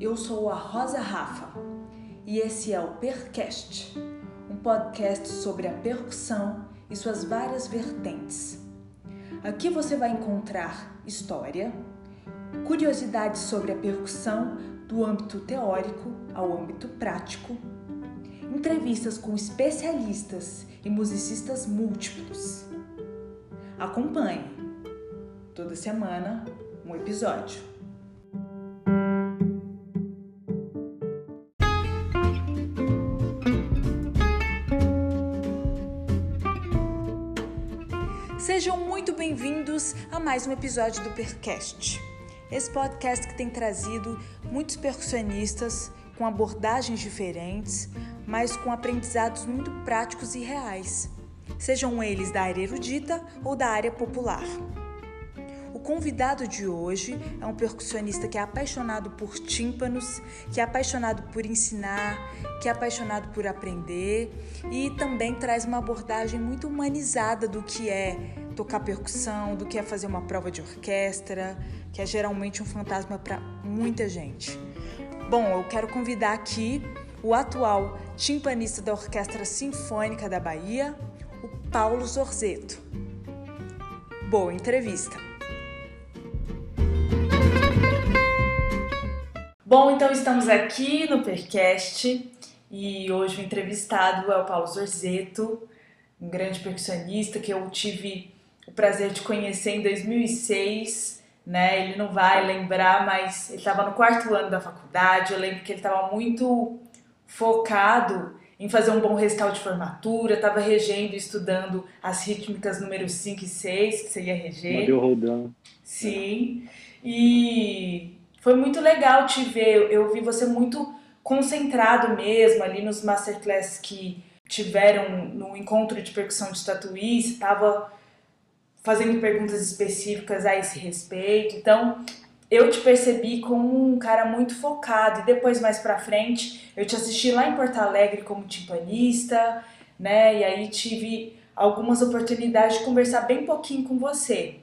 Eu sou a Rosa Rafa e esse é o Percast, um podcast sobre a percussão e suas várias vertentes. Aqui você vai encontrar história, curiosidades sobre a percussão do âmbito teórico ao âmbito prático, entrevistas com especialistas e musicistas múltiplos. Acompanhe toda semana um episódio. Bem-vindos a mais um episódio do Percast. Esse podcast que tem trazido muitos percussionistas com abordagens diferentes, mas com aprendizados muito práticos e reais, sejam eles da área erudita ou da área popular. Convidado de hoje é um percussionista que é apaixonado por tímpanos, que é apaixonado por ensinar, que é apaixonado por aprender e também traz uma abordagem muito humanizada do que é tocar percussão, do que é fazer uma prova de orquestra, que é geralmente um fantasma para muita gente. Bom, eu quero convidar aqui o atual timpanista da Orquestra Sinfônica da Bahia, o Paulo Zorzeto. Boa entrevista! Bom, então estamos aqui no Percast e hoje o entrevistado é o Paulo Zorzeto, um grande percussionista que eu tive o prazer de conhecer em 2006. Né? Ele não vai lembrar, mas ele estava no quarto ano da faculdade. Eu lembro que ele estava muito focado em fazer um bom recital de formatura, estava regendo e estudando as rítmicas número 5 e 6, que seria reger. Madeu Rodan. Sim. E foi muito legal te ver. Eu vi você muito concentrado mesmo ali nos masterclasses que tiveram no encontro de percussão de Tatuí. Você estava fazendo perguntas específicas a esse respeito. Então, eu te percebi como um cara muito focado. E depois, mais pra frente, eu te assisti lá em Porto Alegre como timpanista, né? E aí tive algumas oportunidades de conversar bem pouquinho com você.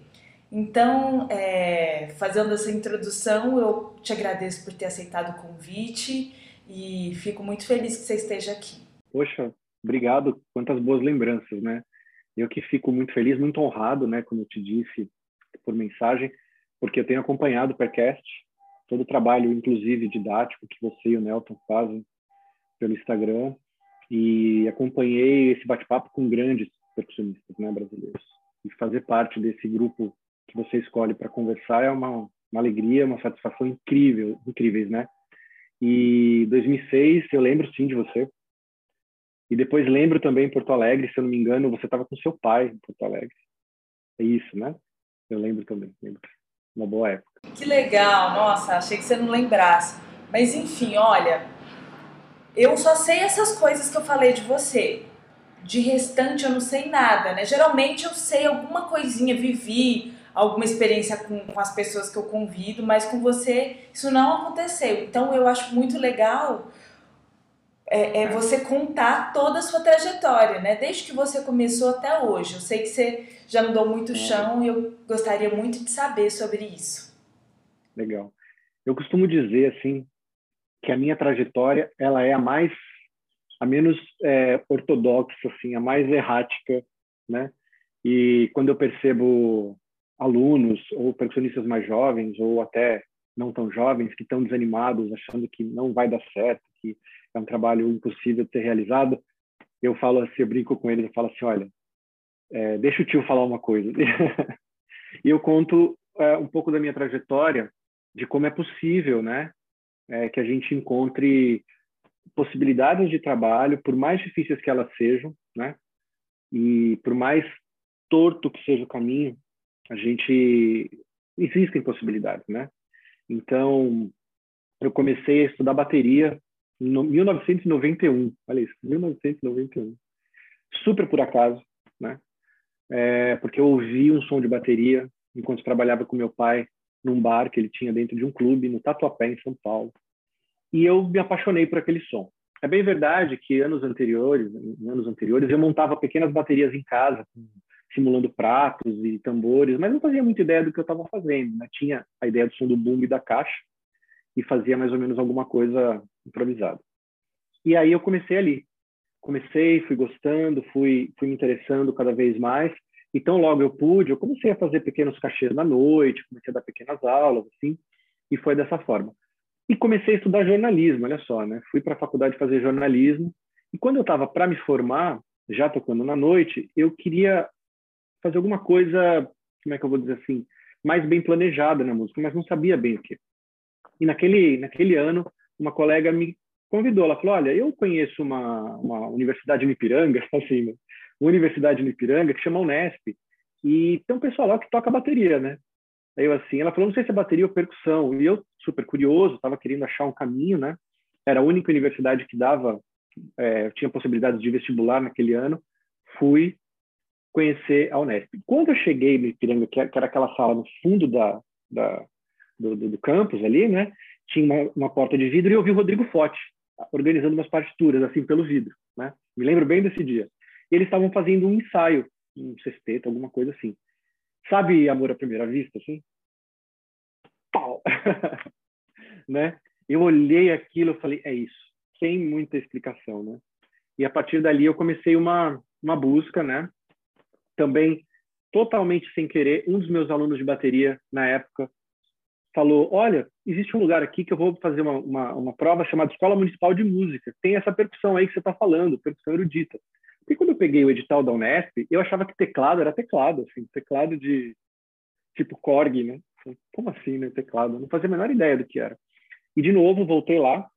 Então, é, fazendo essa introdução, eu te agradeço por ter aceitado o convite e fico muito feliz que você esteja aqui. Poxa, obrigado. Quantas boas lembranças, né? Eu que fico muito feliz, muito honrado, né, como eu te disse por mensagem, porque eu tenho acompanhado o Percast, todo o trabalho, inclusive didático, que você e o Nelton fazem pelo Instagram, e acompanhei esse bate-papo com grandes percussionistas né, brasileiros. E fazer parte desse grupo que você escolhe para conversar é uma, uma alegria, uma satisfação incrível, incríveis, né? E 2006, eu lembro sim de você. E depois lembro também em Porto Alegre, se eu não me engano, você estava com seu pai em Porto Alegre. É isso, né? Eu lembro também, lembro. Uma boa época. Que legal, nossa, achei que você não lembrasse. Mas enfim, olha, eu só sei essas coisas que eu falei de você. De restante eu não sei nada, né? Geralmente eu sei alguma coisinha, vivi, alguma experiência com, com as pessoas que eu convido, mas com você isso não aconteceu. Então eu acho muito legal é, é, você contar toda a sua trajetória, né? Desde que você começou até hoje. Eu sei que você já mudou muito o chão e eu gostaria muito de saber sobre isso. Legal. Eu costumo dizer assim que a minha trajetória ela é a mais a menos é, ortodoxa, assim, a mais errática, né? E quando eu percebo alunos ou percussionistas mais jovens ou até não tão jovens que estão desanimados, achando que não vai dar certo, que é um trabalho impossível de ser realizado, eu falo assim, eu brinco com eles, eu falo assim, olha, é, deixa o tio falar uma coisa. e eu conto é, um pouco da minha trajetória, de como é possível, né, é, que a gente encontre possibilidades de trabalho, por mais difíceis que elas sejam, né, e por mais torto que seja o caminho, a gente existem possibilidades, né? Então, eu comecei a estudar bateria em 1991, olha isso, 1991. Super por acaso, né? É, porque eu ouvi um som de bateria enquanto trabalhava com meu pai num bar que ele tinha dentro de um clube no Tatuapé, em São Paulo. E eu me apaixonei por aquele som. É bem verdade que anos anteriores, anos anteriores, eu montava pequenas baterias em casa, simulando pratos e tambores, mas não fazia muita ideia do que eu estava fazendo. Né? Tinha a ideia do som do boom e da caixa, e fazia mais ou menos alguma coisa improvisada. E aí eu comecei ali. Comecei, fui gostando, fui, fui me interessando cada vez mais. Então, logo eu pude, eu comecei a fazer pequenos cachês na noite, comecei a dar pequenas aulas, assim, e foi dessa forma. E comecei a estudar jornalismo, olha só, né? Fui para a faculdade fazer jornalismo, e quando eu estava para me formar, já tocando na noite, eu queria fazer alguma coisa, como é que eu vou dizer assim, mais bem planejada na música, mas não sabia bem o que. E naquele, naquele ano, uma colega me convidou, ela falou, olha, eu conheço uma, uma universidade no Ipiranga, assim, né? uma universidade no Ipiranga que chama Unesp, e tem um pessoal lá que toca bateria, né? Aí eu assim, ela falou, não sei se é bateria ou percussão, e eu, super curioso, estava querendo achar um caminho, né? Era a única universidade que dava, é, tinha possibilidades de vestibular naquele ano, fui conhecer a Unesp. Quando eu cheguei no Ipiranga, que era aquela sala no fundo da, da do, do, do, campus ali, né? Tinha uma, uma, porta de vidro e eu vi o Rodrigo Forte organizando umas partituras, assim, pelo vidro, né? Me lembro bem desse dia. E eles estavam fazendo um ensaio, um sexteto, alguma coisa assim. Sabe Amor à Primeira Vista, assim? Pau! né? Eu olhei aquilo e falei, é isso. Sem muita explicação, né? E a partir dali eu comecei uma, uma busca, né? Também totalmente sem querer, um dos meus alunos de bateria na época falou: Olha, existe um lugar aqui que eu vou fazer uma, uma, uma prova chamada Escola Municipal de Música. Tem essa percussão aí que você está falando, percussão erudita. E quando eu peguei o edital da Unesp, eu achava que teclado era teclado, assim, teclado de tipo Korg, né? Como assim, né? Teclado? não fazia a menor ideia do que era. E de novo voltei lá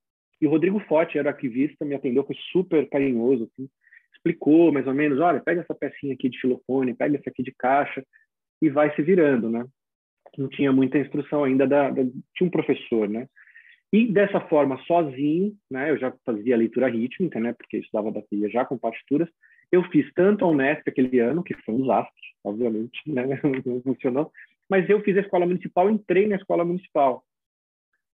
e o Rodrigo Forte era arquivista, me atendeu, foi super carinhoso, assim, explicou mais ou menos, olha, pega essa pecinha aqui de xilofone, pega essa aqui de caixa e vai se virando, né? não tinha muita instrução ainda da, da, tinha um professor, né? E dessa forma, sozinho, né? Eu já fazia leitura rítmica, né? Porque estudava bateria já com partituras. Eu fiz tanto a Unesp aquele ano, que foi um desastre, obviamente, né? Não funcionou. Mas eu fiz a escola municipal, entrei na escola municipal.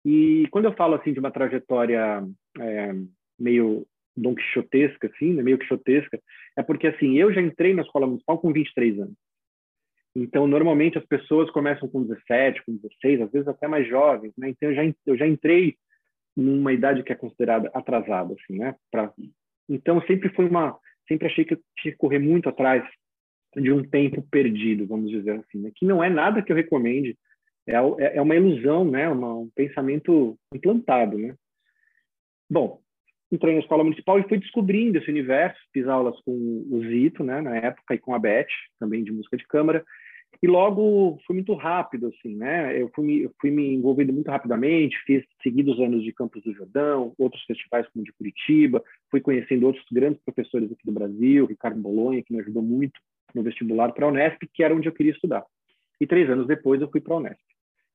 E quando eu falo assim de uma trajetória é, meio don quixotesca, assim, né? meio quixotesca, é porque assim eu já entrei na escola municipal com 23 anos. Então, normalmente as pessoas começam com 17, com 16, às vezes até mais jovens, né? Então, eu já, eu já entrei numa idade que é considerada atrasada, assim, né? Pra... Então, sempre foi uma... Sempre achei que eu tinha que correr muito atrás de um tempo perdido, vamos dizer assim, né? Que não é nada que eu recomende, é, é, é uma ilusão, né? Uma, um pensamento implantado, né? Bom, entrei na escola municipal e fui descobrindo esse universo. Fiz aulas com o Zito, né, na época, e com a Beth, também de música de câmara. E logo foi muito rápido, assim, né? Eu fui, eu fui me envolvendo muito rapidamente, fiz seguidos anos de Campos do Jordão, outros festivais como o de Curitiba, fui conhecendo outros grandes professores aqui do Brasil, Ricardo Bolonha, que me ajudou muito no vestibular para a Unesp, que era onde eu queria estudar. E três anos depois eu fui para a Unesp.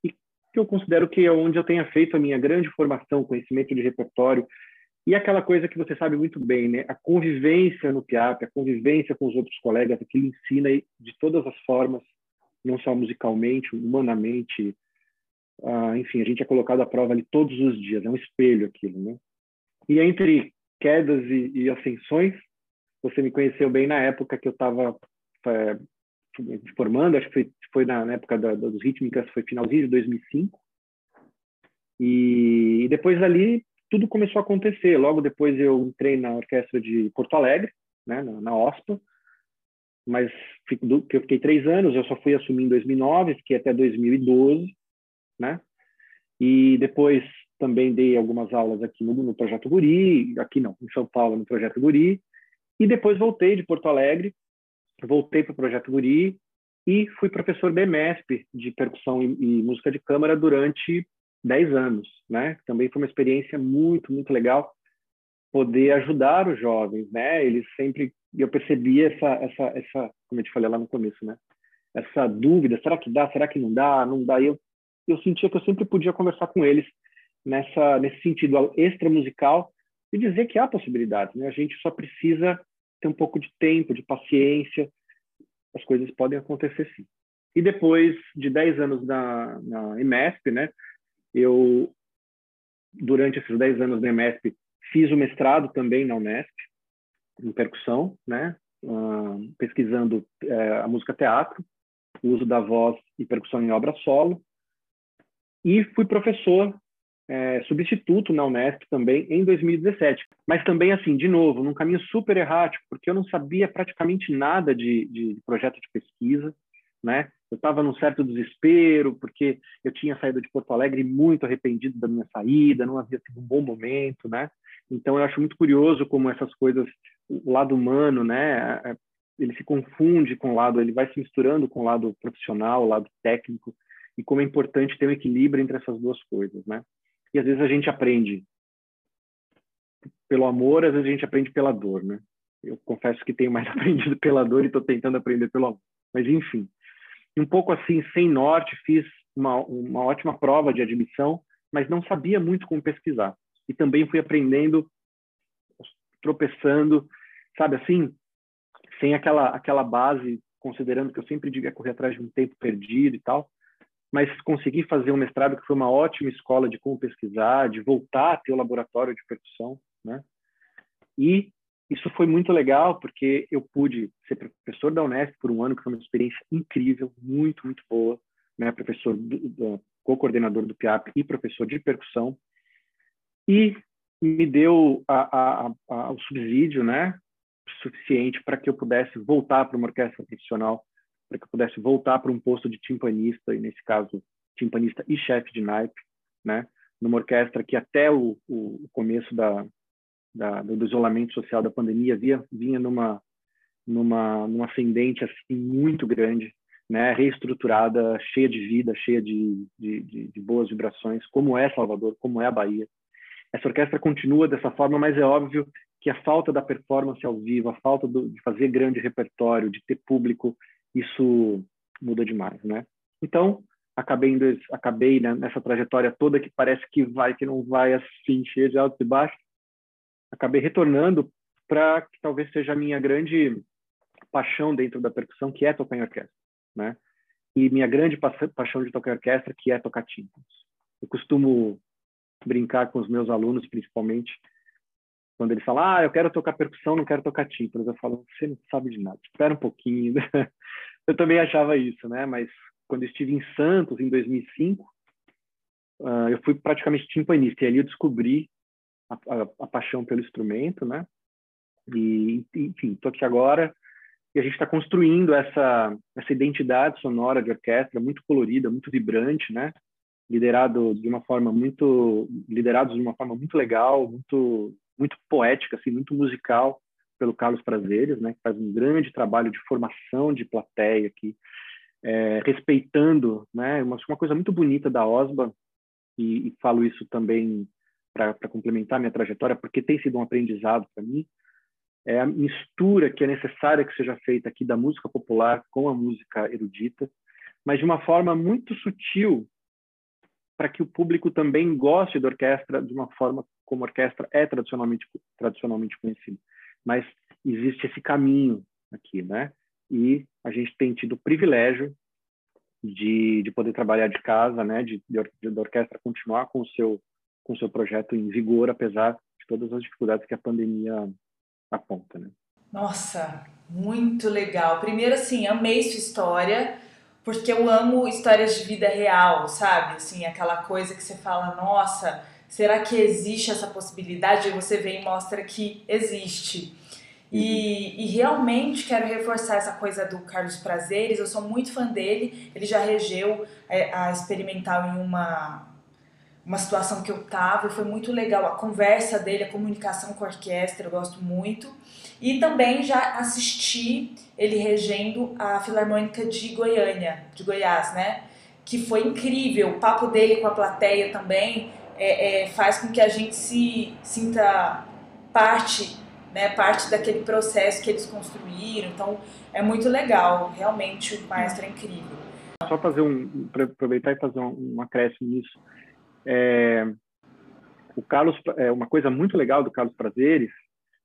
E que eu considero que é onde eu tenha feito a minha grande formação, conhecimento de repertório, e aquela coisa que você sabe muito bem, né? A convivência no PIAP, a convivência com os outros colegas, aquilo ensina de todas as formas não só musicalmente, humanamente. Ah, enfim, a gente é colocado à prova ali todos os dias, é um espelho aquilo, né? E entre quedas e, e ascensões, você me conheceu bem na época que eu estava é, formando, acho que foi, foi na, na época da, dos rítmicas, foi finalzinho de 2005. E, e depois dali tudo começou a acontecer. Logo depois eu entrei na orquestra de Porto Alegre, né, na, na OSPA, mas que eu fiquei três anos, eu só fui assumir em 2009, fiquei até 2012, né? E depois também dei algumas aulas aqui no, no Projeto Guri, aqui não, em São Paulo, no Projeto Guri, e depois voltei de Porto Alegre, voltei para o Projeto Guri e fui professor BMESP de percussão e, e música de câmara durante 10 anos, né? Também foi uma experiência muito, muito legal poder ajudar os jovens, né? Eles sempre eu percebi essa, essa, essa, como eu te falei lá no começo, né? Essa dúvida, será que dá, será que não dá, não dá. E eu, eu sentia que eu sempre podia conversar com eles nessa, nesse sentido extra musical e dizer que há possibilidades, né? A gente só precisa ter um pouco de tempo, de paciência, as coisas podem acontecer sim. E depois de 10 anos na, na EMESP, né? Eu, durante esses 10 anos na EMESP, fiz o mestrado também na Unesp, em percussão, né? Uh, pesquisando uh, a música teatro, o uso da voz e percussão em obra solo. E fui professor é, substituto na Unesp também em 2017. Mas também, assim, de novo, num caminho super errático, porque eu não sabia praticamente nada de, de projeto de pesquisa, né? Eu estava num certo desespero, porque eu tinha saído de Porto Alegre muito arrependido da minha saída, não havia sido um bom momento, né? Então, eu acho muito curioso como essas coisas, o lado humano, né? É, ele se confunde com o lado, ele vai se misturando com o lado profissional, o lado técnico, e como é importante ter um equilíbrio entre essas duas coisas, né? E às vezes a gente aprende pelo amor, às vezes a gente aprende pela dor, né? Eu confesso que tenho mais aprendido pela dor e estou tentando aprender pelo amor. Mas enfim, um pouco assim, sem norte, fiz uma, uma ótima prova de admissão, mas não sabia muito como pesquisar. E também fui aprendendo, tropeçando, sabe assim, sem aquela aquela base, considerando que eu sempre devia correr atrás de um tempo perdido e tal mas consegui fazer um mestrado que foi uma ótima escola de como pesquisar, de voltar a ter o laboratório de percussão, né? E isso foi muito legal porque eu pude ser professor da Unesp por um ano, que foi uma experiência incrível, muito, muito boa, né? Professor, co-coordenador do PIAP e professor de percussão. E me deu a, a, a, o subsídio, né? Suficiente para que eu pudesse voltar para uma orquestra profissional para que eu pudesse voltar para um posto de timpanista, e nesse caso, timpanista e chefe de naipe, né? numa orquestra que até o, o começo da, da, do isolamento social da pandemia via, vinha numa, numa, numa ascendente assim, muito grande, né? reestruturada, cheia de vida, cheia de, de, de, de boas vibrações, como é Salvador, como é a Bahia. Essa orquestra continua dessa forma, mas é óbvio que a falta da performance ao vivo, a falta do, de fazer grande repertório, de ter público isso muda demais, né? Então, acabei, acabei né, nessa trajetória toda que parece que vai, que não vai, assim, cheia de altos e baixos, acabei retornando para que talvez seja a minha grande paixão dentro da percussão, que é tocar em orquestra, né? E minha grande pa paixão de tocar em orquestra, que é tocar tímpanos. Eu costumo brincar com os meus alunos, principalmente, quando eles falam, ah, eu quero tocar percussão, não quero tocar tímpanos. Eu falo, você não sabe de nada, espera um pouquinho. eu também achava isso, né? Mas quando estive em Santos, em 2005, uh, ah, eu fui praticamente timpanista. E ali eu descobri a, a, a paixão pelo instrumento, né? E, enfim, estou aqui agora e a gente está construindo essa, essa identidade sonora de orquestra muito colorida, muito vibrante, né? Liderado de uma forma muito, liderados de uma forma muito legal, muito muito poética, assim, muito musical pelo Carlos Prazeres, né, que faz um grande trabalho de formação de plateia aqui, é, respeitando, né, uma, uma coisa muito bonita da Osba, e, e falo isso também para complementar minha trajetória, porque tem sido um aprendizado para mim, é a mistura que é necessária que seja feita aqui da música popular com a música erudita, mas de uma forma muito sutil para que o público também goste da orquestra de uma forma como a orquestra é tradicionalmente tradicionalmente conhecida. Mas existe esse caminho aqui, né? E a gente tem tido o privilégio de, de poder trabalhar de casa, né? De, de, da orquestra continuar com o seu com seu projeto em vigor, apesar de todas as dificuldades que a pandemia aponta, né? Nossa, muito legal. Primeiro, assim, amei sua história porque eu amo histórias de vida real, sabe? Assim, aquela coisa que você fala, nossa, será que existe essa possibilidade? E você vem e mostra que existe. E, uhum. e, realmente quero reforçar essa coisa do Carlos Prazeres, eu sou muito fã dele, ele já regeu é, a experimental em uma, uma situação que eu tava, e foi muito legal a conversa dele, a comunicação com a orquestra, eu gosto muito. E também já assisti ele regendo a Filarmônica de Goiânia, de Goiás, né? Que foi incrível. O papo dele com a plateia também é, é, faz com que a gente se sinta parte, né? Parte daquele processo que eles construíram. Então é muito legal. Realmente o maestro é incrível. Só fazer um, aproveitar e fazer um, um acréscimo nisso. É, o Carlos, é uma coisa muito legal do Carlos Prazeres,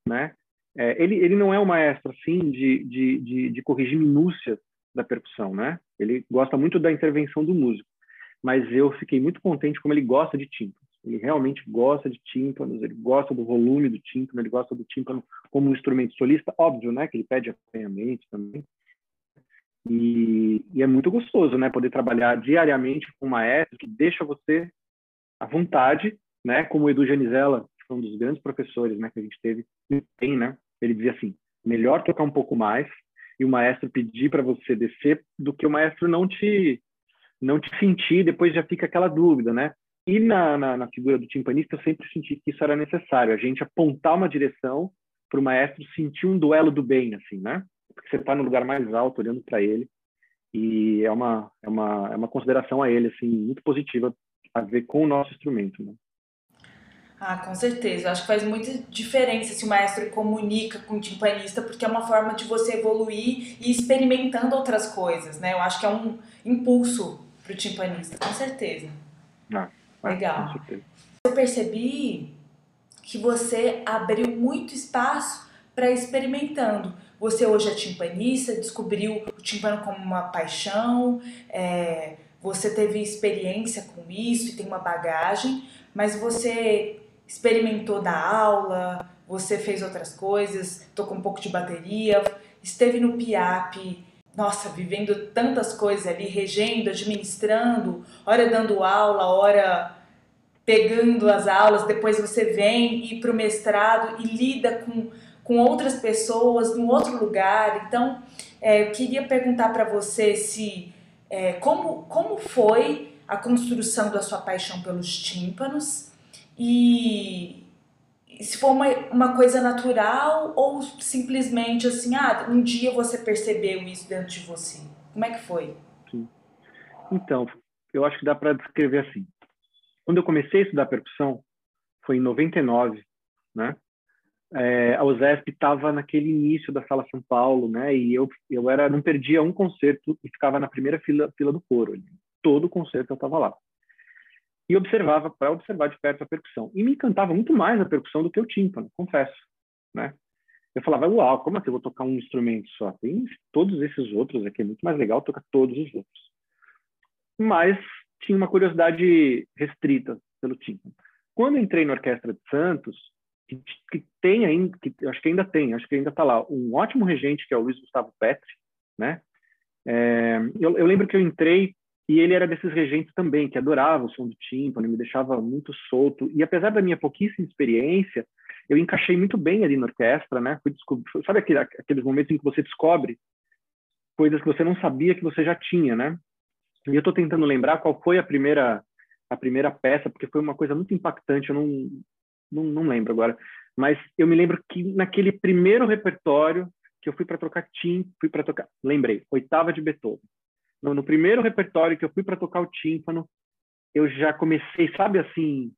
né? É, ele, ele não é um maestro, assim, de, de, de, de, corrigir minúcias da percussão, né? Ele gosta muito da intervenção do músico. Mas eu fiquei muito contente como ele gosta de tímpanos. Ele realmente gosta de tímpanos, ele gosta do volume do tímpano, ele gosta do tímpano como um instrumento solista. Óbvio, né? Que ele pede acompanhamento também. E, e, é muito gostoso, né? Poder trabalhar diariamente com um maestro que deixa você à vontade, né? Como o Edu Janizella, um dos grandes professores, né, que a gente teve, tem, né? Ele dizia assim: melhor tocar um pouco mais e o maestro pedir para você descer do que o maestro não te não te sentir, depois já fica aquela dúvida, né? E na, na, na figura do timpanista, eu sempre senti que isso era necessário, a gente apontar uma direção para o maestro sentir um duelo do bem, assim, né? Porque você está no lugar mais alto, olhando para ele, e é uma, é, uma, é uma consideração a ele, assim, muito positiva a ver com o nosso instrumento, né? Ah, com certeza. Acho que faz muita diferença se o maestro comunica com o timpanista, porque é uma forma de você evoluir e experimentando outras coisas, né? Eu acho que é um impulso para o timpanista, com certeza. Ah, Legal. Com certeza. Eu percebi que você abriu muito espaço para experimentando. Você hoje é timpanista, descobriu o timpano como uma paixão, é, você teve experiência com isso e tem uma bagagem, mas você experimentou dar aula, você fez outras coisas, tocou um pouco de bateria, esteve no PIAP, nossa, vivendo tantas coisas ali, regendo, administrando, hora dando aula, hora pegando as aulas, depois você vem ir para o mestrado e lida com, com outras pessoas num outro lugar. Então, é, eu queria perguntar para você se é, como, como foi a construção da sua paixão pelos tímpanos e se for uma, uma coisa natural ou simplesmente assim, ah, um dia você percebeu isso dentro de você. Como é que foi? Então, eu acho que dá para descrever assim. Quando eu comecei a estudar percussão, foi em 99, né? É, a USESP estava naquele início da Sala São Paulo, né? E eu eu era não perdia um concerto e ficava na primeira fila fila do coro. Todo concerto eu estava lá e observava para observar de perto a percussão. E me encantava muito mais a percussão do que o tímpano, confesso, né? Eu falava, uau, como assim eu vou tocar um instrumento só? Tem todos esses outros aqui, é muito mais legal tocar todos os outros. Mas tinha uma curiosidade restrita pelo tímpano. Quando entrei na Orquestra de Santos, que, que tem ainda, que acho que ainda tem, acho que ainda está lá, um ótimo regente que é o Luiz Gustavo Petri, né? É, eu, eu, lembro que eu entrei e ele era desses regentes também, que adorava o som do tímpano, me deixava muito solto. E apesar da minha pouquíssima experiência, eu encaixei muito bem ali na orquestra, né? Fui sabe aquele, aqueles momentos em que você descobre coisas que você não sabia que você já tinha, né? E eu estou tentando lembrar qual foi a primeira a primeira peça, porque foi uma coisa muito impactante, eu não, não, não lembro agora. Mas eu me lembro que naquele primeiro repertório que eu fui para tocar tim, fui para tocar, lembrei, oitava de Beethoven no, no primeiro repertório que eu fui para tocar o tímpano, eu já comecei, sabe assim,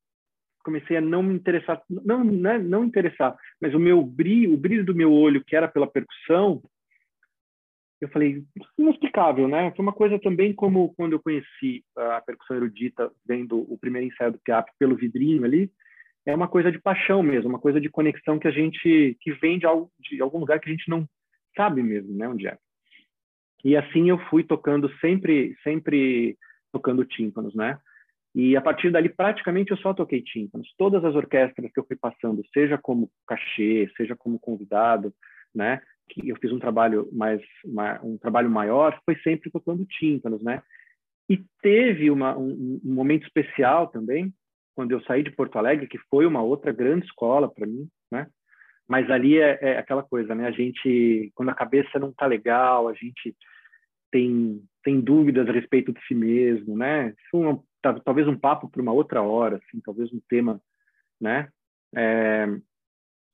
comecei a não me interessar, não, não, é, não interessar, mas o meu brilho, o brilho do meu olho, que era pela percussão, eu falei, inexplicável, né? Foi uma coisa também como quando eu conheci a percussão erudita, vendo o primeiro ensaio do Piap pelo vidrinho ali, é uma coisa de paixão mesmo, uma coisa de conexão que a gente, que vem de, algo, de algum lugar que a gente não sabe mesmo, né, onde é. E assim eu fui tocando sempre, sempre tocando tímpanos, né? E a partir dali, praticamente, eu só toquei tímpanos. Todas as orquestras que eu fui passando, seja como cachê, seja como convidado, né? Que eu fiz um trabalho mais, um trabalho maior, foi sempre tocando tímpanos, né? E teve uma, um, um momento especial também, quando eu saí de Porto Alegre, que foi uma outra grande escola para mim, né? Mas ali é, é, aquela coisa, né? A gente, quando a cabeça não tá legal, a gente tem tem dúvidas a respeito de si mesmo, né? Isso é uma, talvez um papo para uma outra hora, assim, talvez um tema, né? É,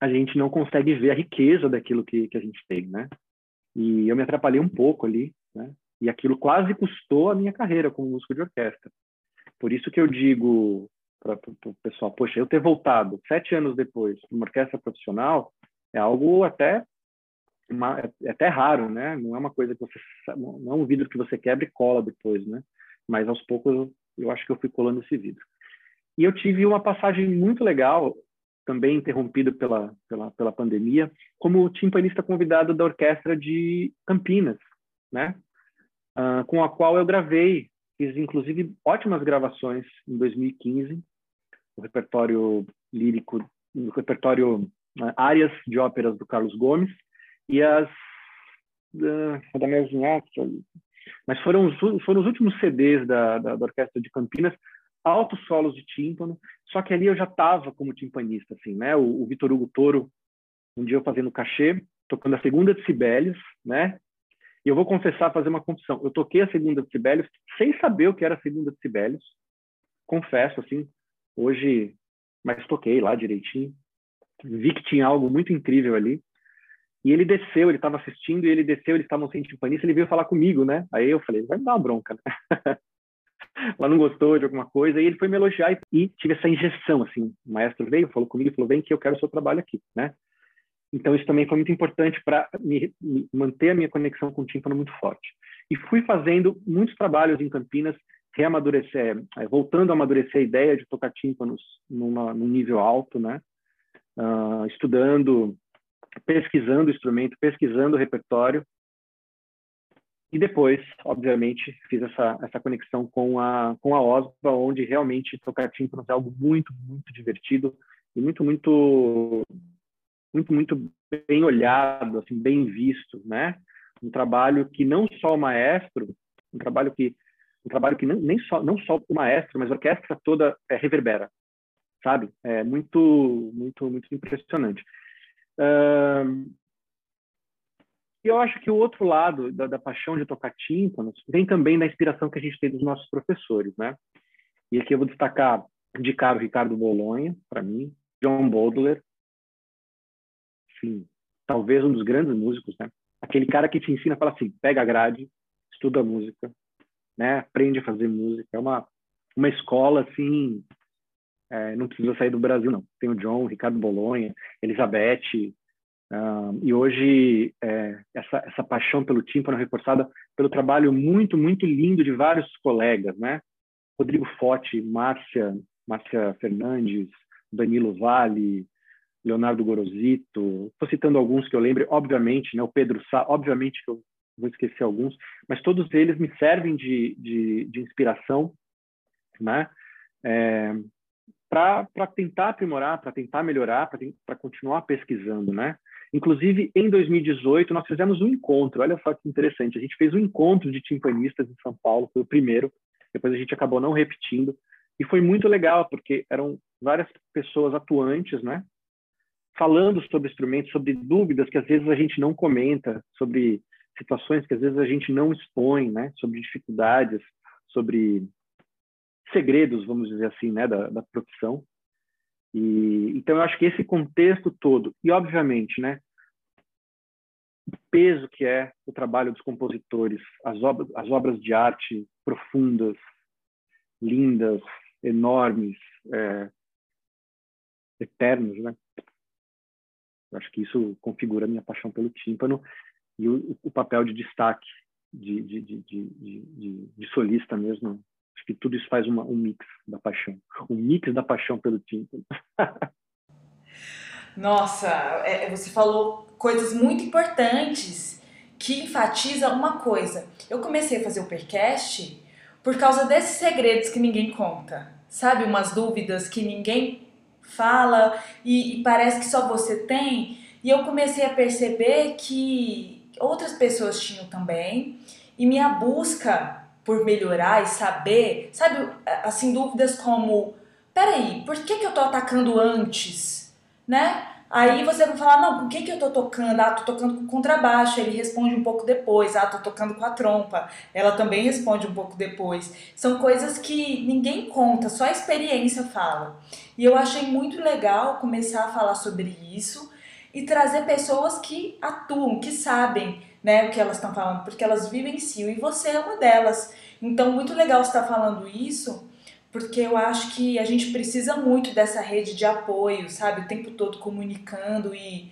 a gente não consegue ver a riqueza daquilo que, que a gente tem, né? E eu me atrapalhei um pouco ali, né? E aquilo quase custou a minha carreira como músico de orquestra. Por isso que eu digo para o pessoal, poxa, eu ter voltado sete anos depois para uma orquestra profissional é algo até uma, é até raro, né? Não é uma coisa que você não é um vidro que você quebra e cola depois, né? Mas aos poucos eu, eu acho que eu fui colando esse vidro. E eu tive uma passagem muito legal, também interrompida pela pela, pela pandemia, como timpanista convidado da orquestra de Campinas, né? Uh, com a qual eu gravei, fiz inclusive ótimas gravações em 2015 o repertório lírico, o repertório né, áreas de óperas do Carlos Gomes e as uh, da Melzinhato, mas foram os, foram os últimos CDs da, da, da, Orquestra de Campinas altos solos de tímpano, só que ali eu já estava como timpanista, assim, né? O, o Vitor Hugo Toro, um dia eu fazendo cachê, tocando a segunda de Sibelius, né? E eu vou confessar, fazer uma confissão. Eu toquei a segunda de Sibelius sem saber o que era a segunda de Sibelius. Confesso, assim, hoje, mas toquei lá direitinho. Vi que tinha algo muito incrível ali. E ele desceu, ele estava assistindo e ele desceu, eles estavam sem timpanista, ele veio falar comigo, né? Aí eu falei, vai me dar uma bronca, né? Ela não gostou de alguma coisa, e ele foi me elogiar e, tive essa injeção, assim. O maestro veio, falou comigo falou, vem que eu quero o seu trabalho aqui, né? Então, isso também foi muito importante para manter a minha conexão com o tímpano muito forte. E fui fazendo muitos trabalhos em Campinas, reamadurecer, é, voltando a amadurecer a ideia de tocar tímpanos numa, num nível alto, né? Uh, estudando, pesquisando o instrumento, pesquisando o repertório. E depois, obviamente, fiz essa, essa conexão com a, com a OSBA, onde realmente tocar tímpanos é algo muito, muito divertido e muito, muito muito, muito bem olhado, assim, bem visto, né? Um trabalho que não só o maestro, um trabalho que um trabalho que nem só não só o maestro, mas a orquestra toda é, reverbera, sabe? É muito, muito, muito impressionante. Uh, e eu acho que o outro lado da, da, paixão de tocar tímpanos vem também da inspiração que a gente tem dos nossos professores, né? E aqui eu vou destacar de caro Ricardo Bolonha, para mim, John Baudelaire, assim, talvez um dos grandes músicos, né? Aquele cara que te ensina, fala assim, pega a grade, estuda música, né? Aprende a fazer música. É uma uma escola assim, é, não precisa sair do Brasil não. Tem o John, Ricardo Bolonha, Elizabeth, e hoje é, essa essa paixão pelo tímpano reforçada pelo trabalho muito muito lindo de vários colegas, né? Rodrigo Forte, Márcia, Márcia Fernandes, Danilo Vale, Leonardo Gorosito, estou citando alguns que eu lembro, obviamente, né, o Pedro Sá, obviamente que eu vou esquecer alguns, mas todos eles me servem de, de, de inspiração, né, é, para tentar aprimorar, para tentar melhorar, para continuar pesquisando, né. Inclusive, em 2018, nós fizemos um encontro, olha só que interessante, a gente fez um encontro de timpanistas em São Paulo, foi o primeiro, depois a gente acabou não repetindo, e foi muito legal, porque eram várias pessoas atuantes, né, falando sobre instrumentos, sobre dúvidas que às vezes a gente não comenta, sobre situações que às vezes a gente não expõe, né? Sobre dificuldades, sobre segredos, vamos dizer assim, né? Da, da profissão. E então eu acho que esse contexto todo e obviamente, né? O peso que é o trabalho dos compositores, as obras, as obras de arte profundas, lindas, enormes, é, eternos, né? Eu acho que isso configura a minha paixão pelo tímpano e o, o papel de destaque de, de, de, de, solista mesmo. Acho que tudo isso faz uma, um mix da paixão. Um mix da paixão pelo tímpano. Nossa, é, você falou coisas muito importantes que enfatiza uma coisa. Eu comecei a fazer o Percast por causa desses segredos que ninguém conta. Sabe, umas dúvidas que ninguém fala e, e parece que só você tem. E eu comecei a perceber que outras pessoas tinham também. E minha busca por melhorar e saber, sabe, assim, dúvidas como: peraí, por que, que eu tô atacando antes? Né? Aí você vai falar, não, com que que eu tô tocando? Ah, tô tocando com contrabaixo. Ele responde um pouco depois. Ah, tô tocando com a trompa. Ela também responde um pouco depois. São coisas que ninguém conta, só a experiência fala. E eu achei muito legal começar a falar sobre isso e trazer pessoas que atuam, que sabem né, o que elas estão falando, porque elas vivenciam e você é uma delas. Então, muito legal estar falando isso porque eu acho que a gente precisa muito dessa rede de apoio, sabe? O tempo todo comunicando e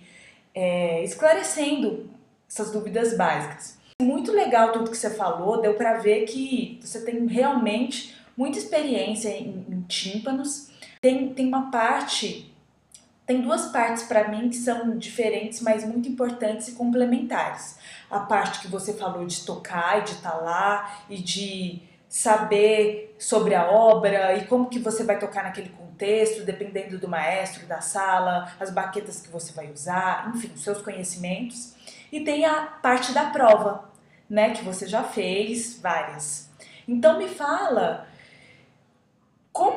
é, esclarecendo essas dúvidas básicas. Muito legal tudo que você falou, deu para ver que você tem realmente muita experiência em, em tímpanos. Tem, tem uma parte, tem duas partes para mim que são diferentes, mas muito importantes e complementares. A parte que você falou de tocar e de estar tá lá e de saber sobre a obra e como que você vai tocar naquele contexto, dependendo do maestro, da sala, as baquetas que você vai usar, enfim, seus conhecimentos. E tem a parte da prova, né, que você já fez várias. Então me fala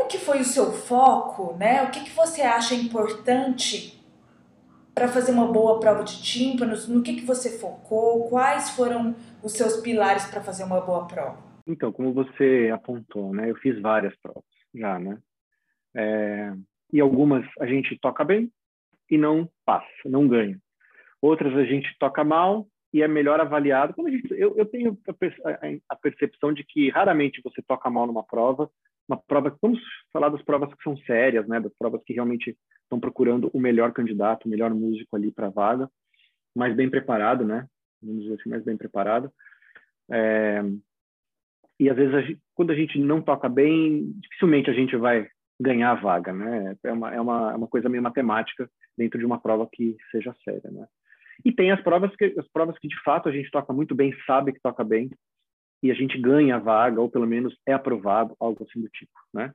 como que foi o seu foco, né? O que, que você acha importante para fazer uma boa prova de tímpanos? No que, que você focou? Quais foram os seus pilares para fazer uma boa prova? Então, como você apontou, né? Eu fiz várias provas já, né? É, e algumas a gente toca bem e não passa, não ganha. Outras a gente toca mal e é melhor avaliado. Quando a gente, eu, eu tenho a percepção de que raramente você toca mal numa prova uma prova, vamos falar das provas que são sérias, né, das provas que realmente estão procurando o melhor candidato, o melhor músico ali para a vaga, mais bem preparado, né, vamos dizer assim, mais bem preparado. É, e às vezes, a gente, quando a gente não toca bem, dificilmente a gente vai ganhar a vaga, né? É uma, é uma, é uma coisa meio matemática dentro de uma prova que seja séria, né? E tem as provas que as provas que de fato a gente toca muito bem, sabe que toca bem, e a gente ganha a vaga, ou pelo menos é aprovado, algo assim do tipo, né?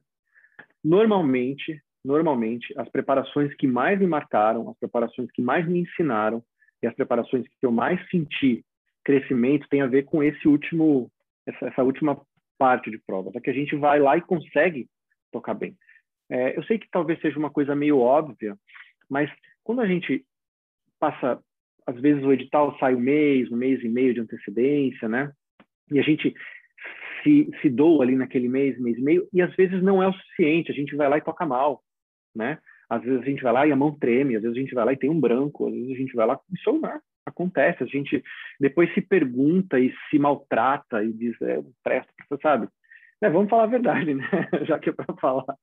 Normalmente, normalmente, as preparações que mais me marcaram, as preparações que mais me ensinaram e as preparações que eu mais senti crescimento tem a ver com esse último, essa, essa última parte de prova, é que a gente vai lá e consegue tocar bem. É, eu sei que talvez seja uma coisa meio óbvia, mas quando a gente passa, às vezes o edital sai um mês, um mês e meio de antecedência, né? E a gente se, se doa ali naquele mês, mês e meio, e às vezes não é o suficiente, a gente vai lá e toca mal, né? Às vezes a gente vai lá e a mão treme, às vezes a gente vai lá e tem um branco, às vezes a gente vai lá, isso né? acontece, a gente depois se pergunta e se maltrata e diz, é, presta, sabe? É, vamos falar a verdade, né? Já que é para falar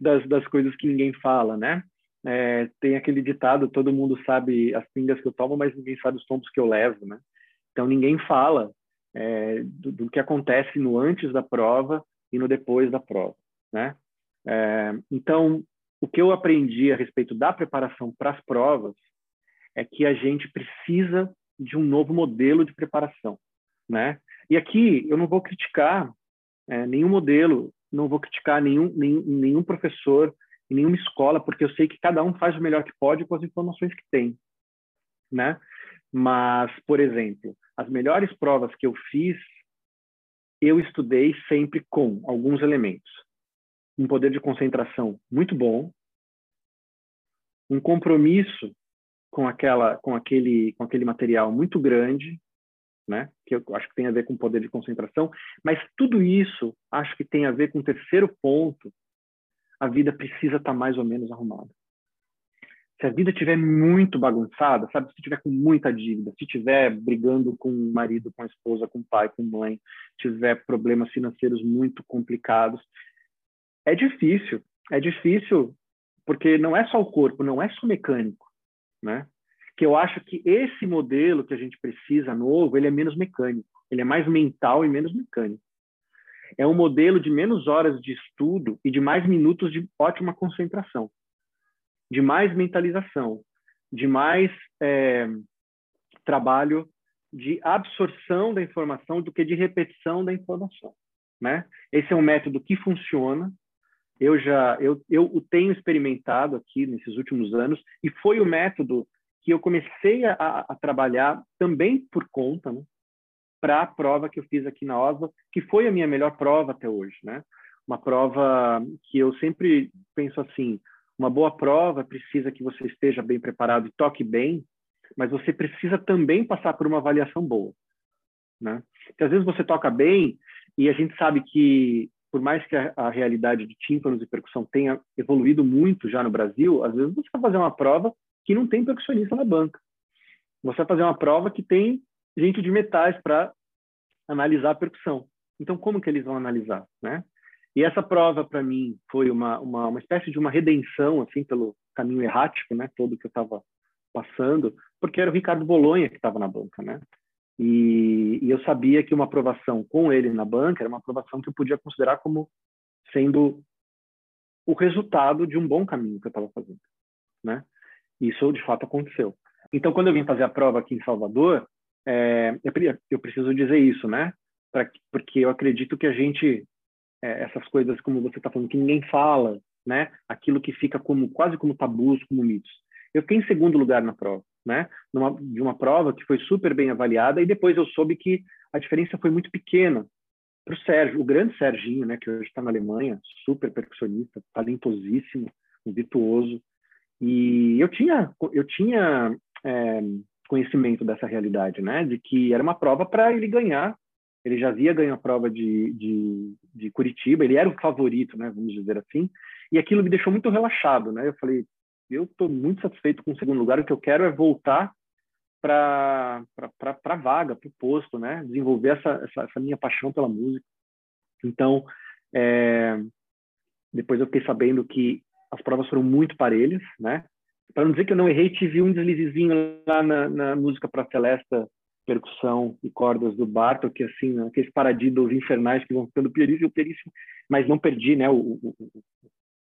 das, das coisas que ninguém fala, né? É, tem aquele ditado, todo mundo sabe as pingas que eu tomo, mas ninguém sabe os tombos que eu levo, né? Então ninguém fala é, do, do, que acontece no antes da prova e no depois da prova, né? É, então, o que eu aprendi a respeito da preparação para as provas é que a gente precisa de um novo modelo de preparação, né? E aqui eu não vou criticar é, nenhum modelo, não vou criticar nenhum, nenhum, nenhum professor nenhuma escola, porque eu sei que cada um faz o melhor que pode com as informações que tem, né? Mas, por exemplo, as melhores provas que eu fiz, eu estudei sempre com alguns elementos. Um poder de concentração muito bom, um compromisso com aquela com aquele com aquele material muito grande, né? Que eu acho que tem a ver com poder de concentração, mas tudo isso acho que tem a ver com o terceiro ponto. A vida precisa estar mais ou menos arrumada se a vida estiver muito bagunçada, sabe? Se tiver com muita dívida, se tiver brigando com o marido, com a esposa, com o pai, com a mãe, tiver problemas financeiros muito complicados, é difícil. É difícil porque não é só o corpo, não é só mecânico, né? Que eu acho que esse modelo que a gente precisa novo, ele é menos mecânico, ele é mais mental e menos mecânico. É um modelo de menos horas de estudo e de mais minutos de ótima concentração de mais mentalização, de mais é, trabalho de absorção da informação do que de repetição da informação, né? Esse é um método que funciona. Eu já eu, eu o tenho experimentado aqui nesses últimos anos e foi o método que eu comecei a, a trabalhar também por conta, né? para a prova que eu fiz aqui na OSVA, que foi a minha melhor prova até hoje, né? Uma prova que eu sempre penso assim, uma boa prova precisa que você esteja bem preparado e toque bem, mas você precisa também passar por uma avaliação boa, né? Porque às vezes você toca bem e a gente sabe que por mais que a, a, realidade de tímpanos e percussão tenha evoluído muito já no Brasil, às vezes você vai fazer uma prova que não tem percussionista na banca. Você vai fazer uma prova que tem gente de metais para analisar a percussão. Então, como que eles vão analisar, né? E essa prova, para mim, foi uma, uma, uma espécie de uma redenção, assim, pelo caminho errático, né, todo que eu estava passando, porque era o Ricardo Bolonha que estava na banca, né? E, e, eu sabia que uma aprovação com ele na banca era uma aprovação que eu podia considerar como sendo o resultado de um bom caminho que eu estava fazendo, né? Isso de fato aconteceu. Então, quando eu vim fazer a prova aqui em Salvador, é, eu, eu preciso dizer isso, né? Pra, porque eu acredito que a gente é, essas coisas como você está falando que ninguém fala, né? Aquilo que fica como quase como tabus, como mitos. Eu fiquei em segundo lugar na prova, né? Numa, de uma prova que foi super bem avaliada e depois eu soube que a diferença foi muito pequena para o Sérgio, o grande Serginho, né, que hoje está na Alemanha, super percussionista, talentosíssimo, virtuoso. E eu tinha, eu tinha é, conhecimento dessa realidade, né, de que era uma prova para ele ganhar. Ele já havia ganho a prova de, de, de, Curitiba, ele era o favorito, né, vamos dizer assim, e aquilo me deixou muito relaxado, né. Eu falei, eu estou muito satisfeito com o segundo lugar, o que eu quero é voltar para a vaga, para o posto, né? Desenvolver essa, essa, essa, minha paixão pela música. Então, é, depois eu fiquei sabendo que as provas foram muito parelhas, né? Para não dizer que eu não errei, tive um deslizezinho lá na, na música para Celesta, percussão e cordas do Bartok, assim, né? aqueles paradidos infernais que vão ficando piorissimo, piorissimo, mas não perdi, né, o, o,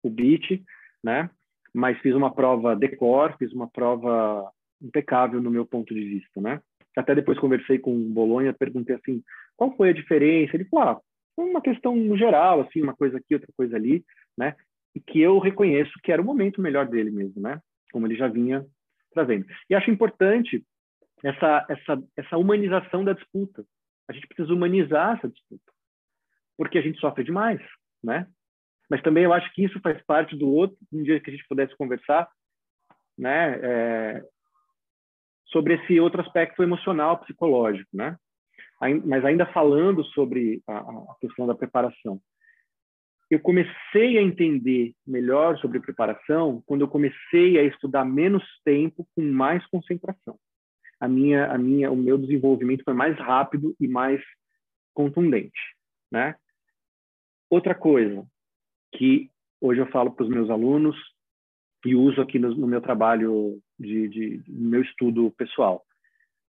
o beat, né? Mas fiz uma prova decor, fiz uma prova impecável no meu ponto de vista, né? Até depois conversei com o Bolonha, perguntei assim, qual foi a diferença? Ele falou, ah, uma questão geral, assim, uma coisa aqui, outra coisa ali, né? E que eu reconheço que era o momento melhor dele mesmo, né? Como ele já vinha trazendo. E acho importante essa essa essa humanização da disputa. A gente precisa humanizar essa disputa, porque a gente sofre demais, né? Mas também eu acho que isso faz parte do outro, um dia que a gente pudesse conversar, né? É, sobre esse outro aspecto emocional, psicológico, né? Mas ainda falando sobre a, questão da preparação, eu comecei a entender melhor sobre preparação quando eu comecei a estudar menos tempo com mais concentração. A minha, a minha, o meu desenvolvimento foi mais rápido e mais contundente, né? Outra coisa que hoje eu falo para os meus alunos e uso aqui no, no meu trabalho de, de, meu estudo pessoal.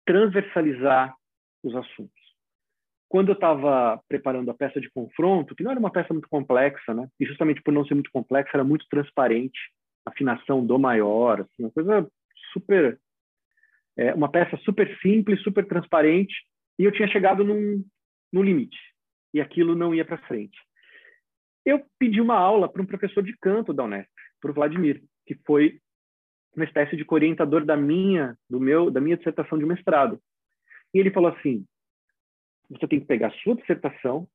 Transversalizar os assuntos. Quando eu estava preparando a peça de confronto, que não era uma peça muito complexa, né? E justamente por não ser muito complexa, era muito transparente, afinação do maior, assim, uma coisa super, é, uma peça super simples, super transparente, e eu tinha chegado num, num limite e aquilo não ia para frente. Eu pedi uma aula para um professor de canto da Unesp, para o Vladimir, que foi uma espécie de orientador da minha, do meu, da minha dissertação de mestrado. E ele falou assim: você tem que pegar a sua dissertação,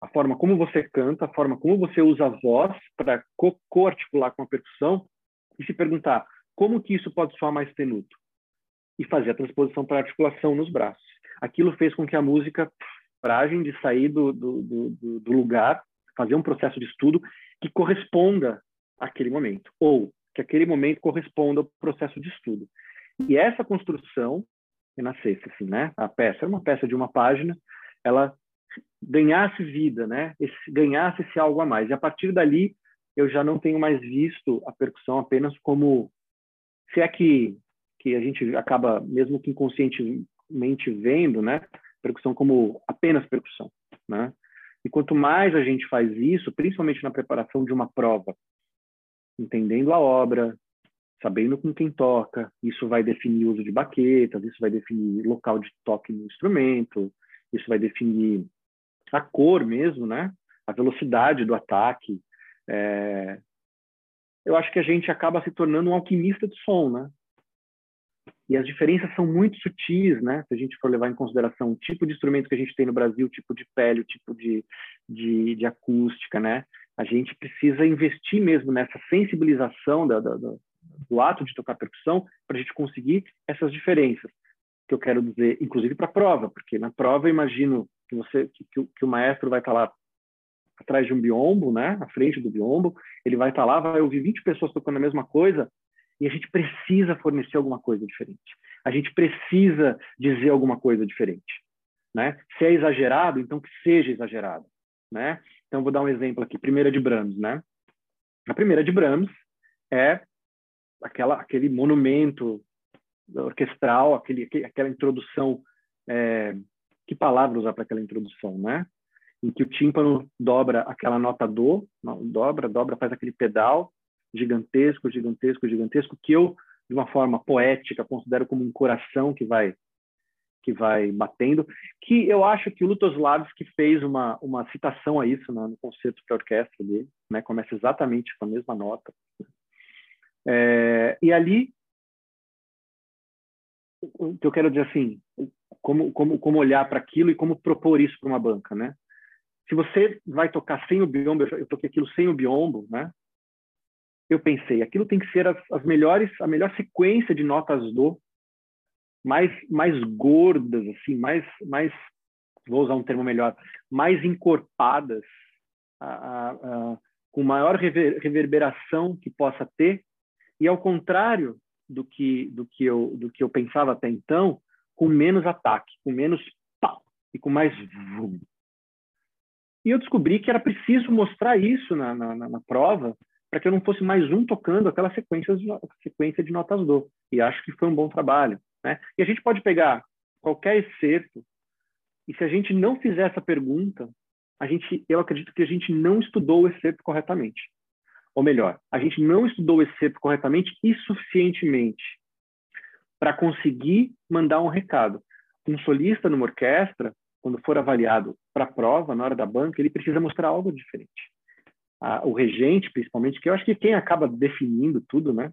a forma como você canta, a forma como você usa a voz para co-articular com a percussão e se perguntar como que isso pode soar mais tenuto e fazer a transposição para articulação nos braços. Aquilo fez com que a música coragem de sair do, do, do, do lugar, fazer um processo de estudo que corresponda àquele momento ou que aquele momento corresponda ao processo de estudo. E essa construção renascesse, assim, né? A peça era uma peça de uma página, ela ganhasse vida, né? Esse, ganhasse esse algo a mais. E a partir dali, eu já não tenho mais visto a percussão apenas como se é que que a gente acaba mesmo que inconscientemente vendo, né? Percussão como apenas percussão, né? E quanto mais a gente faz isso, principalmente na preparação de uma prova, entendendo a obra, sabendo com quem toca, isso vai definir o uso de baquetas, isso vai definir local de toque no instrumento, isso vai definir a cor mesmo, né? A velocidade do ataque. É... Eu acho que a gente acaba se tornando um alquimista de som, né? E as diferenças são muito sutis, né? Se a gente for levar em consideração o tipo de instrumento que a gente tem no Brasil, o tipo de pele, o tipo de, de, de acústica, né? A gente precisa investir mesmo nessa sensibilização da, da, da, do ato de tocar percussão para a gente conseguir essas diferenças. Que eu quero dizer, inclusive para a prova, porque na prova eu imagino que você que, que, o maestro vai estar tá lá atrás de um biombo, né? À frente do biombo, ele vai estar tá lá, vai ouvir 20 pessoas tocando a mesma coisa e a gente precisa fornecer alguma coisa diferente. A gente precisa dizer alguma coisa diferente, né? Se é exagerado, então que seja exagerado, né? Então vou dar um exemplo aqui, primeira de Brahms, né? A primeira de Brahms é aquela aquele monumento orquestral, aquele aquela introdução é, que palavra usar para aquela introdução, né? Em que o tímpano dobra aquela nota do, dobra, dobra, faz aquele pedal gigantesco, gigantesco, gigantesco, que eu, de uma forma poética, considero como um coração que vai que vai batendo, que eu acho que o Lutoslavski fez uma, uma citação a isso né, no concerto para orquestra dele, né, começa exatamente com a mesma nota. É, e ali, o que eu quero dizer assim, como, como, como olhar para aquilo e como propor isso para uma banca, né? Se você vai tocar sem o biombo, eu toquei aquilo sem o biombo, né? Eu pensei, aquilo tem que ser as, as melhores, a melhor sequência de notas do mais mais gordas, assim, mais mais vou usar um termo melhor, mais encorpadas, a, a, a, com maior rever, reverberação que possa ter, e ao contrário do que do que eu do que eu pensava até então, com menos ataque, com menos pau e com mais vum. E eu descobri que era preciso mostrar isso na, na, na prova para que eu não fosse mais um tocando aquela sequência de, sequência de notas do. E acho que foi um bom trabalho. Né? E a gente pode pegar qualquer excerto e se a gente não fizer essa pergunta, a gente, eu acredito que a gente não estudou o excerto corretamente. Ou melhor, a gente não estudou o excerto corretamente e suficientemente para conseguir mandar um recado. Um solista numa orquestra, quando for avaliado para a prova, na hora da banca, ele precisa mostrar algo diferente. Ah, o regente, principalmente, que eu acho que quem acaba definindo tudo, né?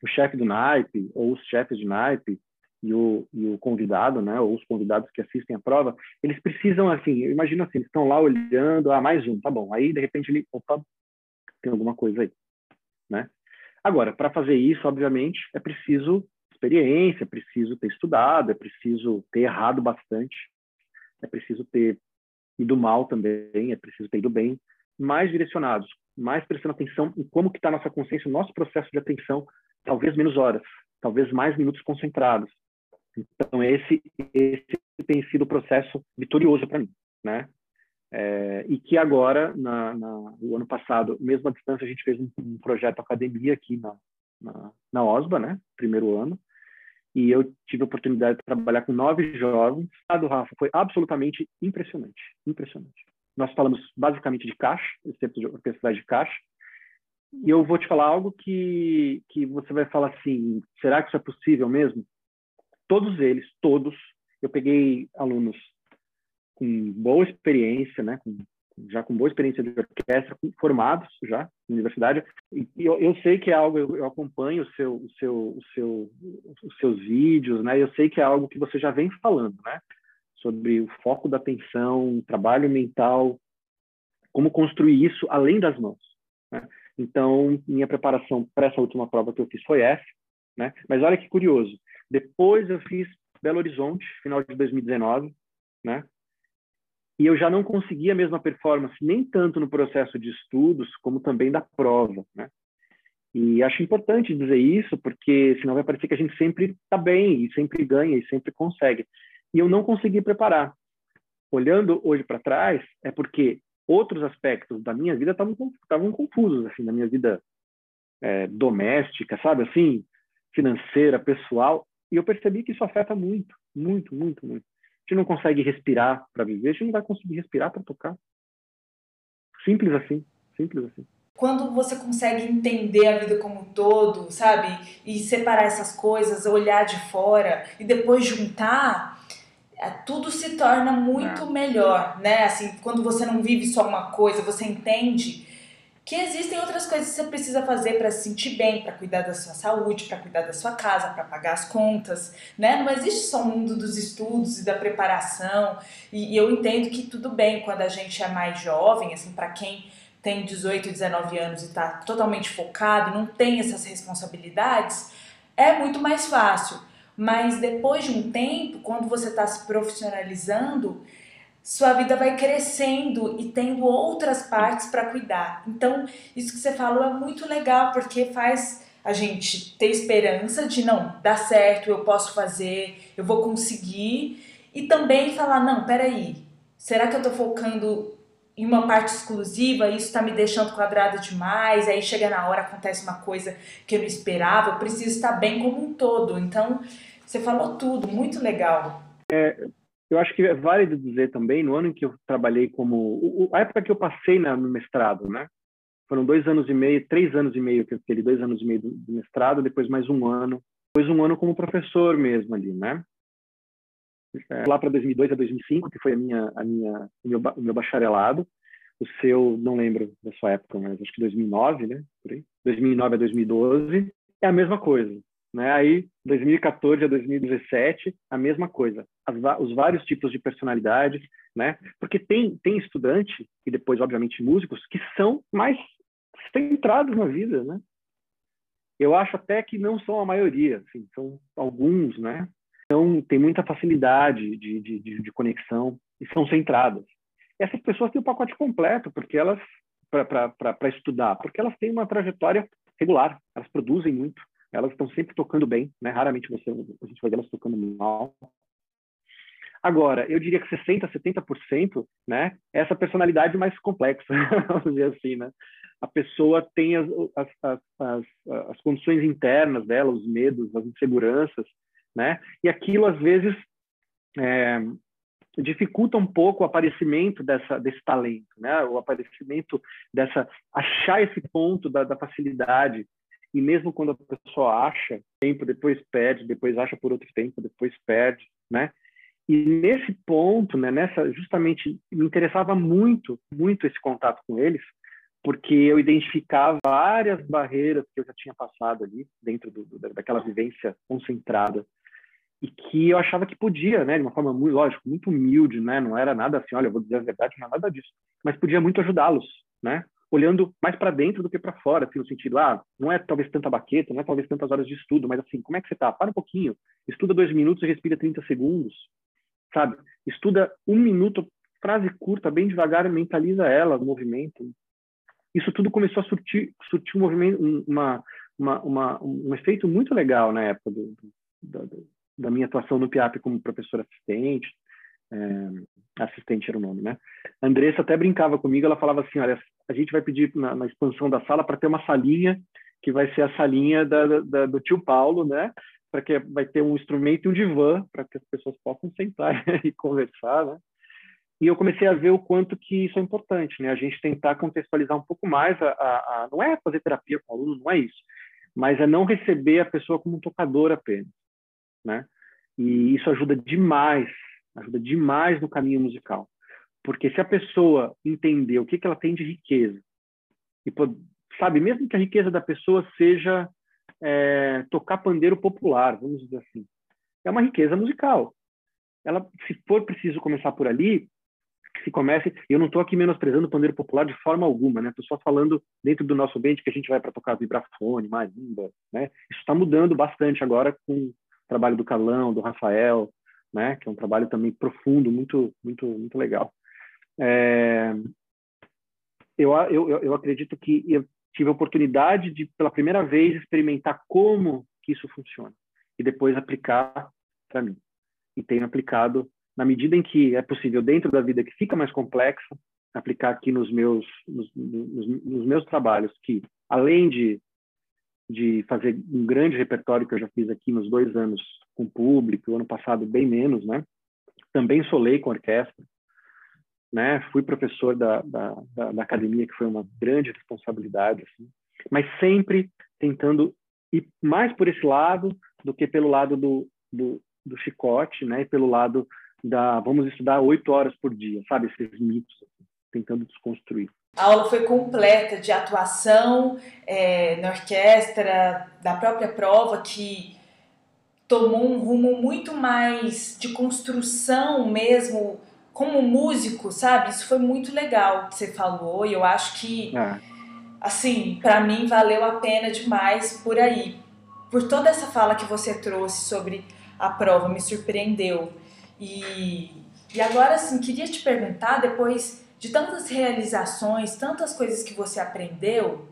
O chefe do naipe, ou os chefes de naipe, e o, e o convidado, né, ou os convidados que assistem a prova, eles precisam, assim, eu imagino assim, eles estão lá olhando, ah, mais um, tá bom. Aí, de repente, ele, opa, tem alguma coisa aí, né? Agora, para fazer isso, obviamente, é preciso experiência, é preciso ter estudado, é preciso ter errado bastante, é preciso ter ido mal também, é preciso ter ido bem, mais direcionados, mais prestando atenção em como que está nossa consciência, nosso processo de atenção, talvez menos horas, talvez mais minutos concentrados, então, esse, esse tem sido o processo vitorioso para mim, né? É, e que agora, na, na, o ano passado, mesmo à distância, a gente fez um, um projeto academia aqui na, na, na, OSBA, né? Primeiro ano. E eu tive a oportunidade de trabalhar com nove jovens. A do Rafa foi absolutamente impressionante, impressionante. Nós falamos basicamente de caixa, exceto de orquestrais de caixa. E eu vou te falar algo que, que você vai falar assim, será que isso é possível mesmo? todos eles, todos, eu peguei alunos com boa experiência, né, com, já com boa experiência de orquestra, formados já na universidade, e eu, eu sei que é algo, eu, eu acompanho o seu, o seu, o seu, os seus vídeos, né, eu sei que é algo que você já vem falando, né, sobre o foco da atenção, trabalho mental, como construir isso além das mãos, né? Então, minha preparação para essa última prova que eu fiz foi essa, né? Mas olha que curioso, depois eu fiz Belo Horizonte, final de 2019, né? E eu já não consegui a mesma performance, nem tanto no processo de estudos, como também da prova, né? E acho importante dizer isso, porque senão vai parecer que a gente sempre está bem, e sempre ganha, e sempre consegue. E eu não consegui preparar. Olhando hoje para trás, é porque outros aspectos da minha vida estavam confusos, assim, da minha vida é, doméstica, sabe? Assim, financeira, pessoal, e eu percebi que isso afeta muito, muito, muito, muito. A gente não consegue respirar para viver, a gente não vai conseguir respirar para tocar. Simples assim, simples assim. Quando você consegue entender a vida como um todo, sabe? E separar essas coisas, olhar de fora e depois juntar, tudo se torna muito é. melhor, né? Assim, quando você não vive só uma coisa, você entende que existem outras coisas que você precisa fazer para se sentir bem, para cuidar da sua saúde, para cuidar da sua casa, para pagar as contas, né? Não existe só o mundo dos estudos e da preparação. E, e eu entendo que tudo bem quando a gente é mais jovem, assim, para quem tem 18, 19 anos e está totalmente focado, não tem essas responsabilidades, é muito mais fácil. Mas depois de um tempo, quando você está se profissionalizando, sua vida vai crescendo e tendo outras partes para cuidar. Então, isso que você falou é muito legal, porque faz a gente ter esperança de não, dá certo, eu posso fazer, eu vou conseguir, e também falar, não, peraí, será que eu estou focando em uma parte exclusiva, isso está me deixando quadrada demais, aí chega na hora, acontece uma coisa que eu não esperava, eu preciso estar bem como um todo. Então, você falou tudo, muito legal. É, eu acho que é válido dizer também, no ano em que eu trabalhei como... A época que eu passei na, no mestrado, né? Foram dois anos e meio, três anos e meio que eu fiquei, dois anos e meio do, do mestrado, depois mais um ano, depois um ano como professor mesmo ali, né? É, lá para 2002 a 2005, que foi a minha, a minha, o, meu, o meu bacharelado. O seu, não lembro da sua época, mas acho que 2009, né? Por aí. 2009 a 2012 é a mesma coisa, né? Aí 2014 a 2017 a mesma coisa as, os vários tipos de personalidades, né? Porque tem, tem estudante, e depois, obviamente, músicos, que são mais centrados na vida, né? Eu acho até que não são a maioria, assim, são alguns, né? Então, tem muita facilidade de, de, de, de conexão e são centradas. Essas pessoas têm o pacote completo, porque elas, para estudar, porque elas têm uma trajetória regular, elas produzem muito, elas estão sempre tocando bem, né? Raramente você, a gente vai ver elas tocando mal. Agora, eu diria que 60%, 70%, né? É essa personalidade mais complexa, vamos dizer assim, né? A pessoa tem as, as, as, as, as condições internas dela, os medos, as inseguranças, né? E aquilo, às vezes, é, dificulta um pouco o aparecimento dessa, desse talento, né? O aparecimento dessa... Achar esse ponto da, da facilidade, e mesmo quando a pessoa acha tempo, depois perde, depois acha por outro tempo, depois perde, né? E nesse ponto, né, nessa justamente me interessava muito, muito esse contato com eles, porque eu identificava várias barreiras que eu já tinha passado ali dentro do, do, daquela vivência concentrada. E que eu achava que podia, né, de uma forma muito lógico, muito humilde, né, não era nada assim, olha, eu vou dizer a verdade, não é nada disso, mas podia muito ajudá-los, né, olhando mais para dentro do que para fora, assim, no sentido, ah, não é talvez tanta baqueta, não é talvez tantas horas de estudo, mas assim, como é que você está? Para um pouquinho, estuda dois minutos e respira 30 segundos, sabe? Estuda um minuto, frase curta, bem devagar, mentaliza ela, o movimento. Isso tudo começou a surtir, surtir um movimento, uma, uma, uma, um efeito muito legal na época do, do, da minha atuação no PIAP como professor assistente, é, assistente era o nome, né? A Andressa até brincava comigo, ela falava assim, olha, a gente vai pedir na, na expansão da sala para ter uma salinha que vai ser a salinha da, da, do tio Paulo, né? Para que vai ter um instrumento e um divã para que as pessoas possam sentar e conversar, né? E eu comecei a ver o quanto que isso é importante, né? A gente tentar contextualizar um pouco mais a, a, a não é fazer terapia com o aluno, não é isso, mas é não receber a pessoa como um tocador apenas, né? E isso ajuda demais, ajuda demais no caminho musical. Porque se a pessoa entender o que, que ela tem de riqueza, e sabe, mesmo que a riqueza da pessoa seja é, tocar pandeiro popular, vamos dizer assim, é uma riqueza musical. Ela, se for preciso começar por ali, se comece. Eu não estou aqui menosprezando o pandeiro popular de forma alguma, né? Estou só falando dentro do nosso ambiente que a gente vai para tocar vibrafone, marimba, né? Isso está mudando bastante agora com o trabalho do Carlão, do Rafael, né? Que é um trabalho também profundo, muito, muito, muito legal. É, eu, eu, eu acredito que eu tive a oportunidade de, pela primeira vez, experimentar como que isso funciona e depois aplicar para mim. E tenho aplicado na medida em que é possível dentro da vida que fica mais complexa, aplicar aqui nos meus nos, nos, nos meus trabalhos que além de de fazer um grande repertório que eu já fiz aqui nos dois anos com público, ano passado bem menos, né? Também solei com orquestra, né? Fui professor da, da, da, da academia, que foi uma grande responsabilidade, assim. mas sempre tentando ir mais por esse lado do que pelo lado do, do, do chicote, né? E pelo lado da vamos estudar oito horas por dia, sabe? Esses mitos, assim, tentando desconstruir. A aula foi completa de atuação é, na orquestra, da própria prova, que tomou um rumo muito mais de construção mesmo como músico, sabe? Isso foi muito legal que você falou e eu acho que, é. assim, para mim valeu a pena demais por aí. Por toda essa fala que você trouxe sobre a prova, me surpreendeu. E, e agora, assim, queria te perguntar, depois de tantas realizações, tantas coisas que você aprendeu,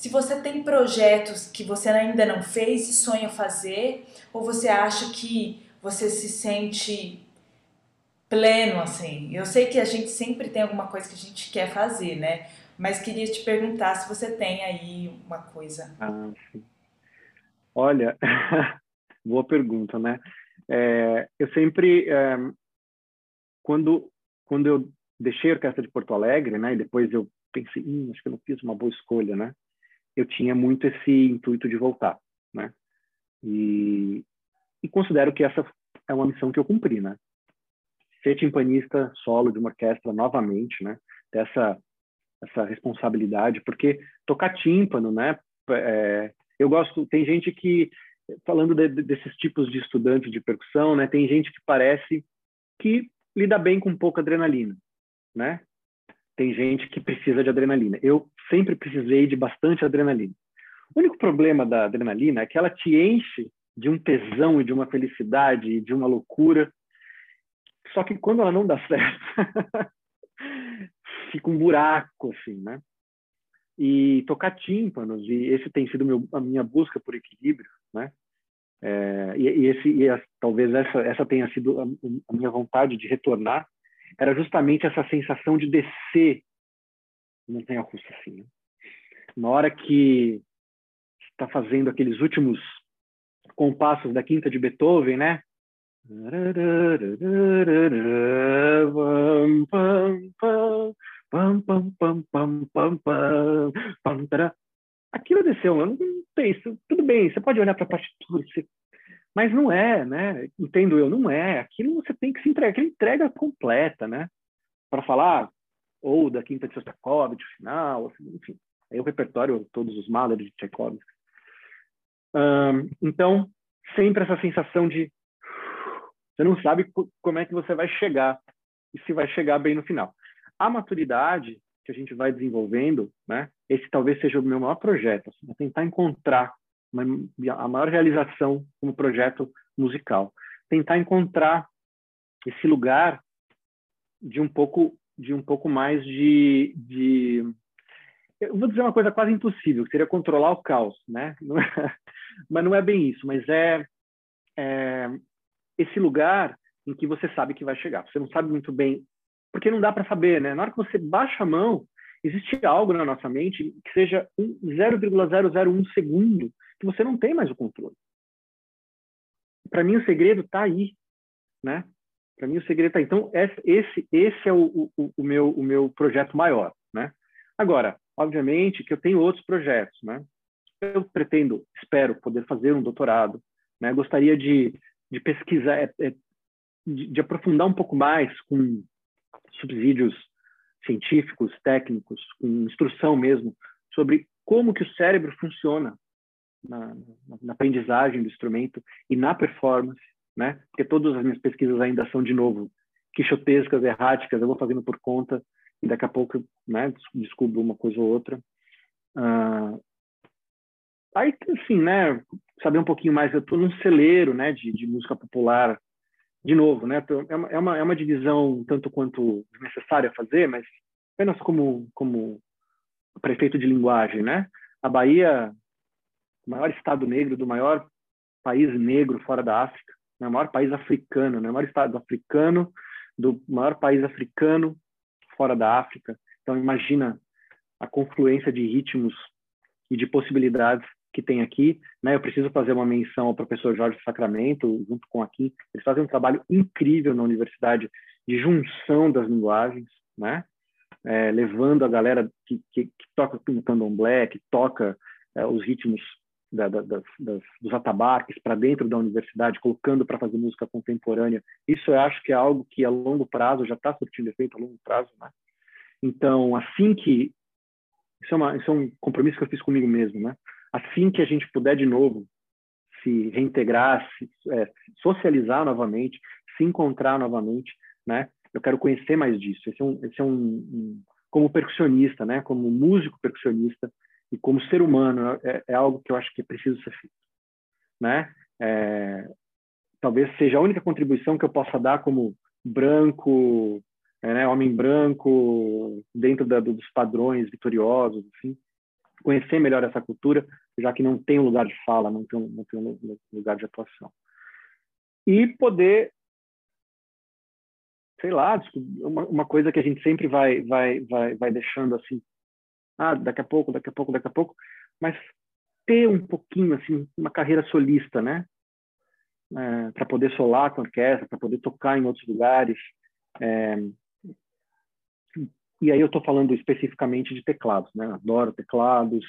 se você tem projetos que você ainda não fez e sonha fazer, ou você acha que você se sente pleno, assim. Eu sei que a gente sempre tem alguma coisa que a gente quer fazer, né? Mas queria te perguntar se você tem aí uma coisa. Ah. Olha, boa pergunta, né? É, eu sempre, é, quando, quando eu deixei a Orquestra de Porto Alegre, né? E depois eu pensei, hum, acho que eu não fiz uma boa escolha, né? Eu tinha muito esse intuito de voltar, né? E, e considero que essa é uma missão que eu cumpri, né? ser timpanista solo de uma orquestra novamente, né? Dessa essa responsabilidade, porque tocar tímpano, né? É, eu gosto. Tem gente que falando de, desses tipos de estudantes de percussão, né? Tem gente que parece que lida bem com pouca adrenalina, né? Tem gente que precisa de adrenalina. Eu sempre precisei de bastante adrenalina. O único problema da adrenalina é que ela te enche de um tesão e de uma felicidade e de uma loucura. Só que quando ela não dá certo, fica um buraco, assim, né? E tocar tímpanos, e esse tem sido meu, a minha busca por equilíbrio, né? É, e, e, esse, e a, talvez essa, essa tenha sido a, a, minha vontade de retornar, era justamente essa sensação de descer montanha-russa, assim. Né? Na hora que está fazendo aqueles últimos compassos da quinta de Beethoven, né? Aquilo desceu, não tem isso. Tudo bem, você pode olhar para a partitura, você... mas não é, né? Entendo eu, não é. Aquilo você tem que se entregar, aquela entrega completa, né? Para falar ou da quinta de Shostakovich, final, assim, enfim. Aí o repertório, todos os Mahler de Tchaikovsky. Um, então, sempre essa sensação de você não sabe como é que você vai chegar e se vai chegar bem no final. A maturidade que a gente vai desenvolvendo, né? Esse talvez seja o meu maior projeto, assim, é tentar encontrar uma, a maior realização como projeto musical, tentar encontrar esse lugar de um pouco de um pouco mais de, de eu vou dizer uma coisa quase impossível, que seria controlar o caos, né? Não é, mas não é bem isso, mas é, é, esse lugar em que você sabe que vai chegar. Você não sabe muito bem, porque não dá para saber, né? Na hora que você baixa a mão, existe algo na nossa mente que seja um 0,001 segundo que você não tem mais o controle. Para mim o segredo está aí, né? Para mim o segredo está. Então esse esse é o, o, o, meu o meu projeto maior, né? Agora, obviamente que eu tenho outros projetos, né? eu pretendo, espero poder fazer um doutorado, né? Gostaria de, de pesquisar, é, é, de, de, aprofundar um pouco mais com subsídios científicos, técnicos, com instrução mesmo sobre como que o cérebro funciona na, na, na aprendizagem do instrumento e na performance, né? Porque todas as minhas pesquisas ainda são de novo quixotescas, erráticas, eu vou fazendo por conta e daqui a pouco, né, descubro uma coisa ou outra. Uh, Aí, assim, né, saber um pouquinho mais, eu estou num celeiro, né, de, de, música popular, de novo, né, é uma, é uma, é uma divisão tanto quanto necessária fazer, mas apenas como, como prefeito de linguagem, né, a Bahia, o maior estado negro do maior país negro fora da África, né, o maior país africano, né, o maior estado africano do maior país africano fora da África, então imagina a confluência de ritmos e de possibilidades que tem aqui. Né? Eu preciso fazer uma menção ao professor Jorge Sacramento, junto com aqui. Eles fazem um trabalho incrível na universidade de junção das linguagens, né? É, levando a galera que, que, que toca o candomblé, que toca é, os ritmos da, da, das, das, dos atabaques para dentro da universidade, colocando para fazer música contemporânea. Isso eu acho que é algo que a longo prazo já está surtindo efeito a longo prazo, né? Então, assim que isso é, uma, isso é um compromisso que eu fiz comigo mesmo, né? assim que a gente puder de novo se reintegrar, se é, socializar novamente, se encontrar novamente, né? Eu quero conhecer mais disso. Esse é um, esse é um, um como percussionista, né? Como músico percussionista e como ser humano é, é algo que eu acho que precisa ser feito, né? É, talvez seja a única contribuição que eu possa dar como branco, é, né? Homem branco dentro da, dos padrões vitoriosos, assim conhecer melhor essa cultura, já que não tem um lugar de fala, não tem, não tem um lugar de atuação. E poder, sei lá, uma, uma coisa que a gente sempre vai, vai, vai, vai deixando assim, ah, daqui a pouco, daqui a pouco, daqui a pouco, mas ter um pouquinho, assim, uma carreira solista, né? É, para poder solar com a orquestra, para poder tocar em outros lugares. É, e aí eu estou falando especificamente de teclados, né? Adoro teclados,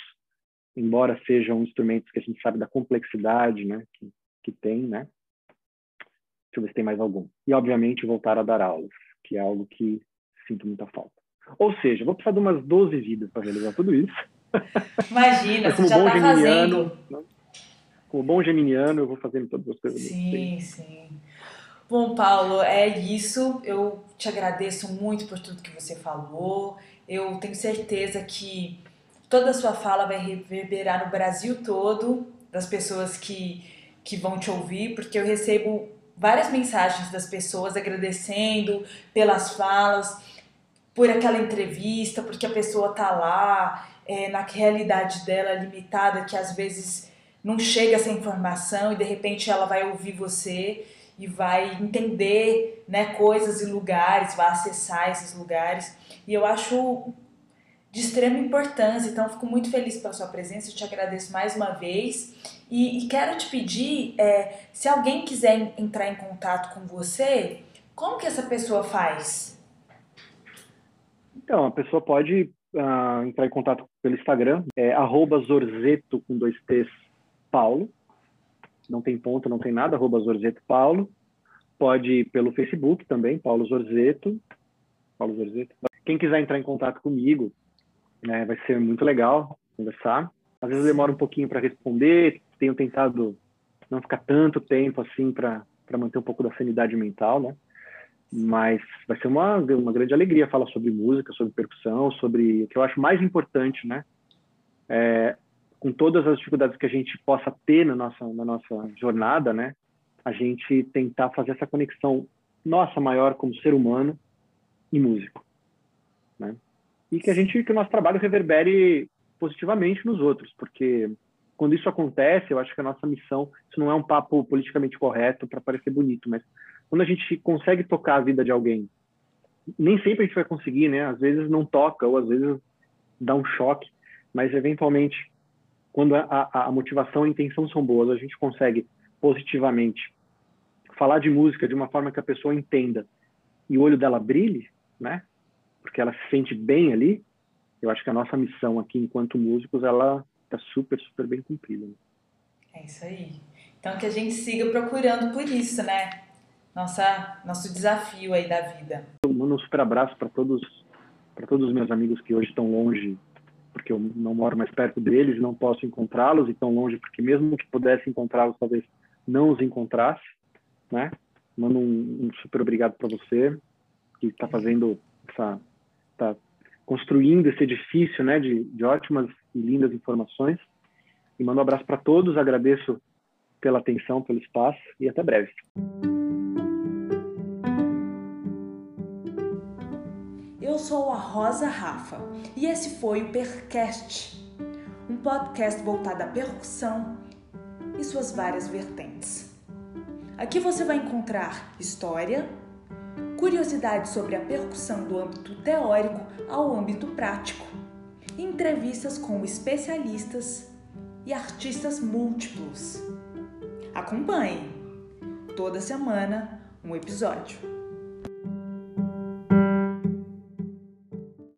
embora sejam instrumentos que a gente sabe da complexidade, né? Que, que tem, né? Deixa eu ver se tem mais algum. E, obviamente, voltar a dar aulas, que é algo que sinto muita falta. Ou seja, vou precisar de umas 12 vidas para realizar tudo isso. Imagina, você já está fazendo. Né? como bom geminiano, eu vou fazendo todas as coisas. Sim, sim. Bom, Paulo, é isso. Eu te agradeço muito por tudo que você falou. Eu tenho certeza que toda a sua fala vai reverberar no Brasil todo, das pessoas que, que vão te ouvir, porque eu recebo várias mensagens das pessoas agradecendo pelas falas, por aquela entrevista, porque a pessoa tá lá, é, na realidade dela limitada, que às vezes não chega essa informação e de repente ela vai ouvir você e vai entender né, coisas e lugares, vai acessar esses lugares. E eu acho de extrema importância, então fico muito feliz pela sua presença, eu te agradeço mais uma vez. E, e quero te pedir, é, se alguém quiser entrar em contato com você, como que essa pessoa faz? Então, a pessoa pode uh, entrar em contato pelo Instagram, é zorzeto com dois T's Paulo, não tem ponto, não tem nada, arroba Zorzeto Paulo. Pode ir pelo Facebook também, Paulo Zorzeto. Paulo Zorzeto. Quem quiser entrar em contato comigo, né, vai ser muito legal conversar. Às vezes demora um pouquinho para responder, tenho tentado não ficar tanto tempo assim para manter um pouco da sanidade mental, né? Mas vai ser uma, uma grande alegria falar sobre música, sobre percussão, sobre o que eu acho mais importante, né? É, com todas as dificuldades que a gente possa ter na nossa, na nossa jornada, né? A gente tentar fazer essa conexão nossa maior como ser humano e músico, né? E que a gente, que o nosso trabalho reverbere positivamente nos outros, porque quando isso acontece, eu acho que a nossa missão, isso não é um papo politicamente correto para parecer bonito, mas quando a gente consegue tocar a vida de alguém, nem sempre a gente vai conseguir, né? Às vezes não toca, ou às vezes dá um choque, mas eventualmente quando a, a, motivação e a intenção são boas, a gente consegue positivamente falar de música de uma forma que a pessoa entenda e o olho dela brilhe, né? Porque ela se sente bem ali. Eu acho que a nossa missão aqui, enquanto músicos, ela está super, super bem cumprida. Né? É isso aí. Então que a gente siga procurando por isso, né? Nossa, nosso desafio aí da vida. Eu mando um super abraço para todos, para todos os meus amigos que hoje estão longe porque eu não moro mais perto deles, não posso encontrá-los e tão longe, porque mesmo que pudesse encontrá-los, talvez não os encontrasse, né? Mando um, um super obrigado para você que está fazendo essa, está construindo esse edifício, né, de, de ótimas e lindas informações. E mando um abraço para todos, agradeço pela atenção, pelo espaço e até breve. sou a Rosa Rafa e esse foi o Percast, um podcast voltado à percussão e suas várias vertentes. Aqui você vai encontrar história, curiosidades sobre a percussão do âmbito teórico ao âmbito prático, entrevistas com especialistas e artistas múltiplos. Acompanhe! Toda semana um episódio.